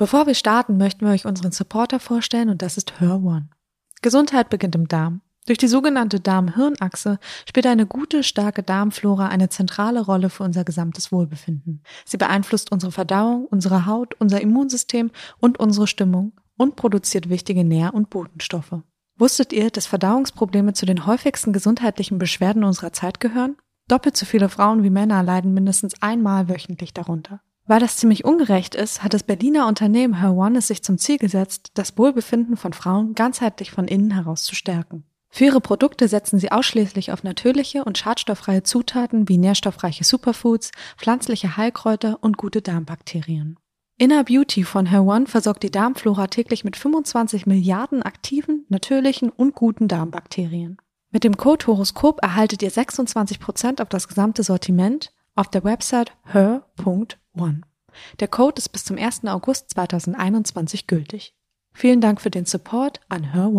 Bevor wir starten, möchten wir euch unseren Supporter vorstellen und das ist Her One. Gesundheit beginnt im Darm. Durch die sogenannte Darm-Hirn-Achse spielt eine gute, starke Darmflora eine zentrale Rolle für unser gesamtes Wohlbefinden. Sie beeinflusst unsere Verdauung, unsere Haut, unser Immunsystem und unsere Stimmung und produziert wichtige Nähr- und Botenstoffe. Wusstet ihr, dass Verdauungsprobleme zu den häufigsten gesundheitlichen Beschwerden unserer Zeit gehören? Doppelt so viele Frauen wie Männer leiden mindestens einmal wöchentlich darunter. Weil das ziemlich ungerecht ist, hat das Berliner Unternehmen Her es sich zum Ziel gesetzt, das Wohlbefinden von Frauen ganzheitlich von innen heraus zu stärken. Für ihre Produkte setzen sie ausschließlich auf natürliche und schadstofffreie Zutaten wie nährstoffreiche Superfoods, pflanzliche Heilkräuter und gute Darmbakterien. Inner Beauty von Her One versorgt die Darmflora täglich mit 25 Milliarden aktiven, natürlichen und guten Darmbakterien. Mit dem Code Horoskop erhaltet ihr 26% auf das gesamte Sortiment auf der Website her.one. Der Code ist bis zum 1. August 2021 gültig. Vielen Dank für den Support an Her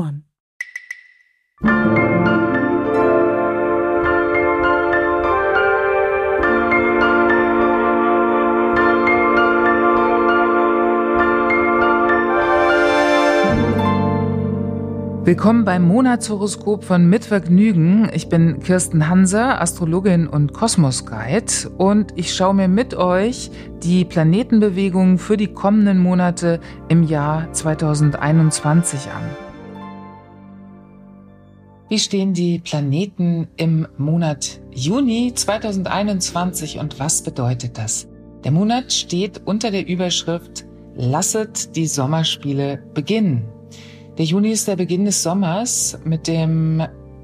Willkommen beim Monatshoroskop von Mitvergnügen. Ich bin Kirsten Hanser, Astrologin und Kosmos-Guide und ich schaue mir mit euch die Planetenbewegungen für die kommenden Monate im Jahr 2021 an. Wie stehen die Planeten im Monat Juni 2021 und was bedeutet das? Der Monat steht unter der Überschrift Lasset die Sommerspiele beginnen. Der Juni ist der Beginn des Sommers mit dem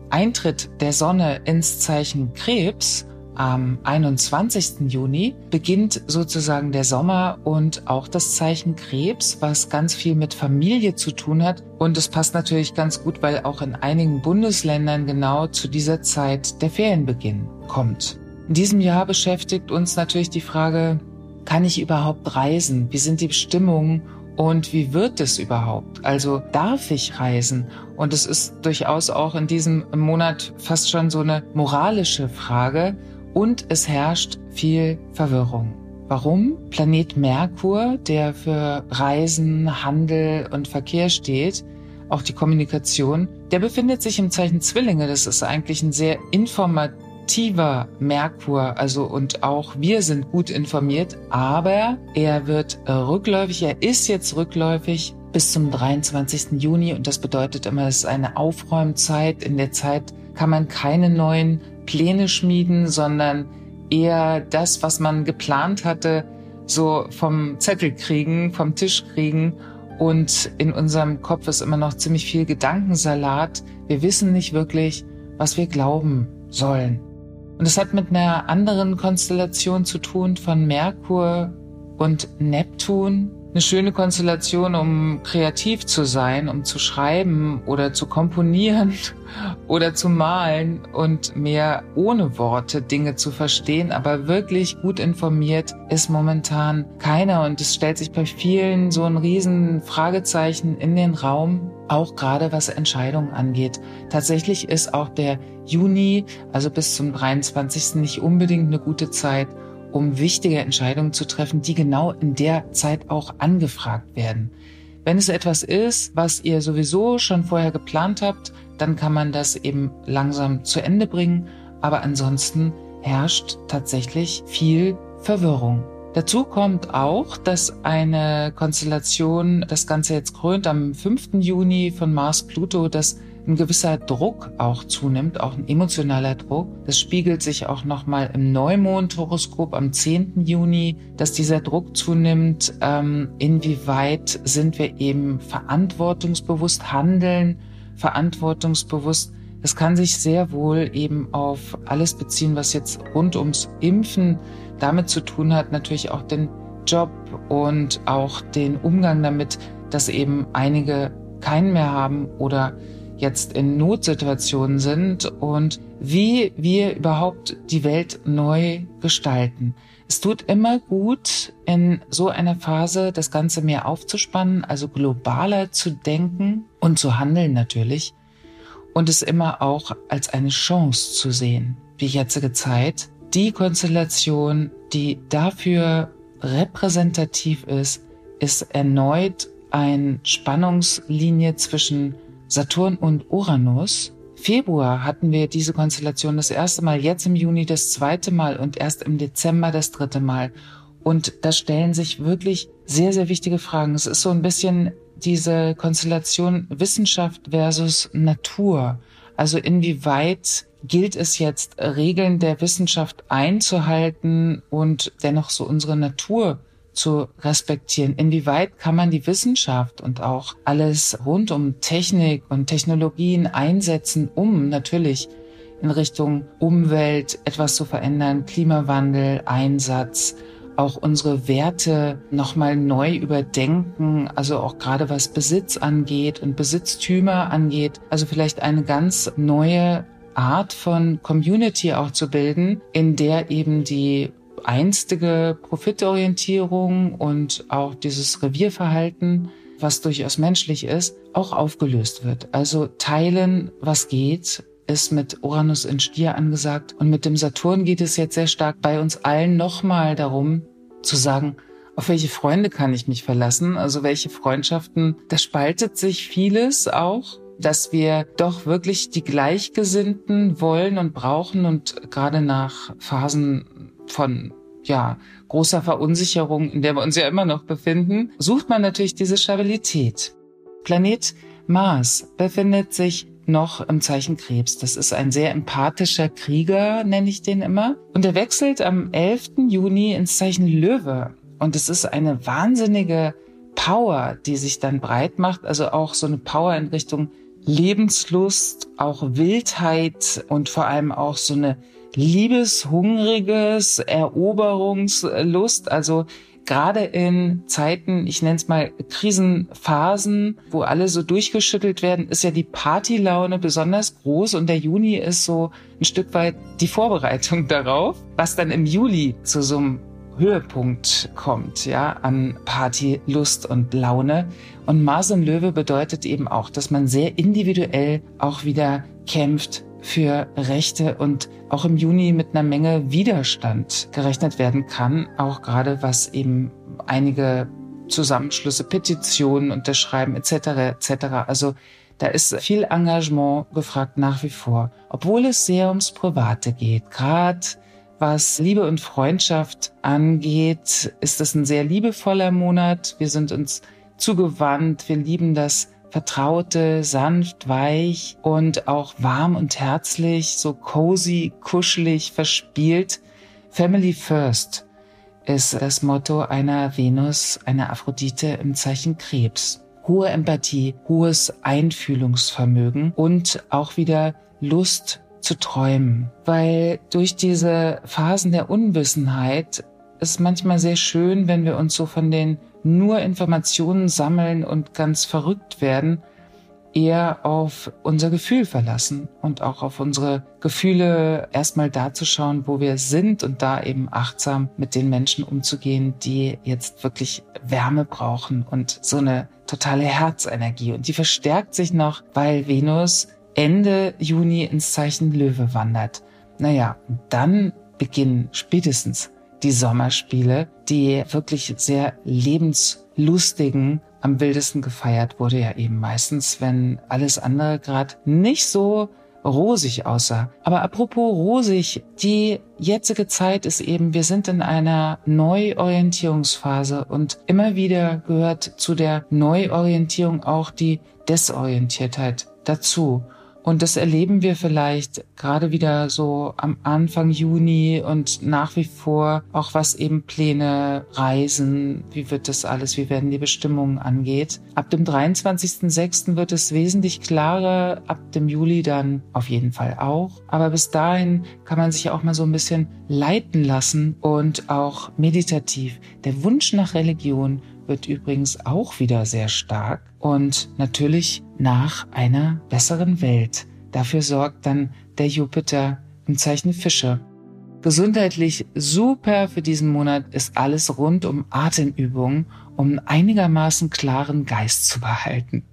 Eintritt der Sonne ins Zeichen Krebs. Am 21. Juni beginnt sozusagen der Sommer und auch das Zeichen Krebs, was ganz viel mit Familie zu tun hat. Und es passt natürlich ganz gut, weil auch in einigen Bundesländern genau zu dieser Zeit der Ferienbeginn kommt. In diesem Jahr beschäftigt uns natürlich die Frage, kann ich überhaupt reisen? Wie sind die Bestimmungen? Und wie wird es überhaupt? Also darf ich reisen? Und es ist durchaus auch in diesem Monat fast schon so eine moralische Frage. Und es herrscht viel Verwirrung. Warum? Planet Merkur, der für Reisen, Handel und Verkehr steht, auch die Kommunikation, der befindet sich im Zeichen Zwillinge. Das ist eigentlich ein sehr informativer aktiver Merkur, also und auch wir sind gut informiert, aber er wird rückläufig, er ist jetzt rückläufig bis zum 23. Juni und das bedeutet immer, es ist eine Aufräumzeit. In der Zeit kann man keine neuen Pläne schmieden, sondern eher das, was man geplant hatte, so vom Zettel kriegen, vom Tisch kriegen. Und in unserem Kopf ist immer noch ziemlich viel Gedankensalat. Wir wissen nicht wirklich, was wir glauben sollen. Und es hat mit einer anderen Konstellation zu tun von Merkur und Neptun. Eine schöne Konstellation, um kreativ zu sein, um zu schreiben oder zu komponieren oder zu malen und mehr ohne Worte Dinge zu verstehen, aber wirklich gut informiert ist momentan keiner. Und es stellt sich bei vielen so ein riesen Fragezeichen in den Raum, auch gerade was Entscheidungen angeht. Tatsächlich ist auch der Juni, also bis zum 23. nicht unbedingt eine gute Zeit, um wichtige Entscheidungen zu treffen, die genau in der Zeit auch angefragt werden. Wenn es etwas ist, was ihr sowieso schon vorher geplant habt, dann kann man das eben langsam zu Ende bringen. Aber ansonsten herrscht tatsächlich viel Verwirrung. Dazu kommt auch, dass eine Konstellation das Ganze jetzt krönt am 5. Juni von Mars Pluto, das ein gewisser Druck auch zunimmt, auch ein emotionaler Druck. Das spiegelt sich auch nochmal im Neumond-Horoskop am 10. Juni, dass dieser Druck zunimmt. Ähm, inwieweit sind wir eben verantwortungsbewusst handeln, verantwortungsbewusst. Das kann sich sehr wohl eben auf alles beziehen, was jetzt rund ums Impfen damit zu tun hat, natürlich auch den Job und auch den Umgang damit, dass eben einige keinen mehr haben oder jetzt in Notsituationen sind und wie wir überhaupt die Welt neu gestalten. Es tut immer gut, in so einer Phase das Ganze mehr aufzuspannen, also globaler zu denken und zu handeln natürlich und es immer auch als eine Chance zu sehen, wie jetzige Zeit. Die Konstellation, die dafür repräsentativ ist, ist erneut eine Spannungslinie zwischen Saturn und Uranus. Februar hatten wir diese Konstellation das erste Mal, jetzt im Juni das zweite Mal und erst im Dezember das dritte Mal. Und da stellen sich wirklich sehr, sehr wichtige Fragen. Es ist so ein bisschen diese Konstellation Wissenschaft versus Natur. Also inwieweit gilt es jetzt, Regeln der Wissenschaft einzuhalten und dennoch so unsere Natur zu respektieren? Inwieweit kann man die Wissenschaft und auch alles rund um Technik und Technologien einsetzen, um natürlich in Richtung Umwelt etwas zu verändern, Klimawandel, Einsatz, auch unsere Werte nochmal neu überdenken, also auch gerade was Besitz angeht und Besitztümer angeht, also vielleicht eine ganz neue Art von Community auch zu bilden, in der eben die einstige Profitorientierung und auch dieses Revierverhalten, was durchaus menschlich ist, auch aufgelöst wird. Also teilen, was geht, ist mit Uranus in Stier angesagt. Und mit dem Saturn geht es jetzt sehr stark bei uns allen nochmal darum, zu sagen, auf welche Freunde kann ich mich verlassen? Also welche Freundschaften? Da spaltet sich vieles auch dass wir doch wirklich die Gleichgesinnten wollen und brauchen und gerade nach Phasen von ja, großer Verunsicherung, in der wir uns ja immer noch befinden, sucht man natürlich diese Stabilität. Planet Mars befindet sich noch im Zeichen Krebs. Das ist ein sehr empathischer Krieger, nenne ich den immer. Und er wechselt am 11. Juni ins Zeichen Löwe. Und es ist eine wahnsinnige Power, die sich dann breit macht. Also auch so eine Power in Richtung Lebenslust, auch Wildheit und vor allem auch so eine liebeshungriges Eroberungslust. Also gerade in Zeiten, ich nenne es mal Krisenphasen, wo alle so durchgeschüttelt werden, ist ja die Partylaune besonders groß und der Juni ist so ein Stück weit die Vorbereitung darauf, was dann im Juli zu so einem Höhepunkt kommt, ja, an Party, Lust und Laune. Und Mars und Löwe bedeutet eben auch, dass man sehr individuell auch wieder kämpft für Rechte und auch im Juni mit einer Menge Widerstand gerechnet werden kann, auch gerade was eben einige Zusammenschlüsse, Petitionen unterschreiben etc. etc. Also da ist viel Engagement gefragt nach wie vor, obwohl es sehr ums Private geht. Gerade was Liebe und Freundschaft angeht, ist es ein sehr liebevoller Monat. Wir sind uns zugewandt. Wir lieben das Vertraute, sanft, weich und auch warm und herzlich, so cozy, kuschelig, verspielt. Family First ist das Motto einer Venus, einer Aphrodite im Zeichen Krebs. Hohe Empathie, hohes Einfühlungsvermögen und auch wieder Lust zu träumen, weil durch diese Phasen der Unwissenheit ist manchmal sehr schön, wenn wir uns so von den nur Informationen sammeln und ganz verrückt werden, eher auf unser Gefühl verlassen und auch auf unsere Gefühle erstmal da zu schauen, wo wir sind und da eben achtsam mit den Menschen umzugehen, die jetzt wirklich Wärme brauchen und so eine totale Herzenergie. Und die verstärkt sich noch, weil Venus Ende Juni ins Zeichen Löwe wandert. Naja, dann beginnen spätestens die Sommerspiele, die wirklich sehr lebenslustigen, am wildesten gefeiert wurde ja eben meistens, wenn alles andere gerade nicht so rosig aussah. Aber apropos rosig, die jetzige Zeit ist eben, wir sind in einer Neuorientierungsphase und immer wieder gehört zu der Neuorientierung auch die Desorientiertheit dazu. Und das erleben wir vielleicht gerade wieder so am Anfang Juni und nach wie vor auch was eben Pläne, Reisen, wie wird das alles, wie werden die Bestimmungen angeht. Ab dem 23.06. wird es wesentlich klarer, ab dem Juli dann auf jeden Fall auch. Aber bis dahin kann man sich auch mal so ein bisschen leiten lassen und auch meditativ. Der Wunsch nach Religion wird übrigens auch wieder sehr stark und natürlich nach einer besseren Welt. Dafür sorgt dann der Jupiter im Zeichen Fische. Gesundheitlich super für diesen Monat ist alles rund um Atemübungen, um einigermaßen klaren Geist zu behalten.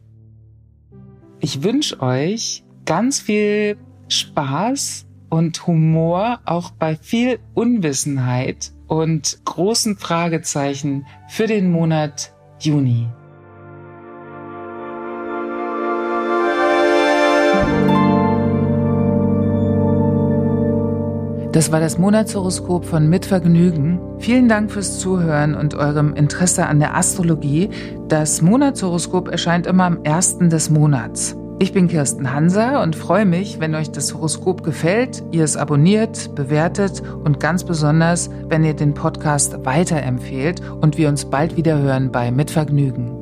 Ich wünsche euch ganz viel Spaß und Humor, auch bei viel Unwissenheit und großen Fragezeichen für den Monat Juni. Das war das Monatshoroskop von Mitvergnügen. Vielen Dank fürs Zuhören und eurem Interesse an der Astrologie. Das Monatshoroskop erscheint immer am ersten des Monats. Ich bin Kirsten Hanser und freue mich, wenn euch das Horoskop gefällt, ihr es abonniert, bewertet und ganz besonders, wenn ihr den Podcast weiterempfehlt und wir uns bald wieder hören bei Mitvergnügen.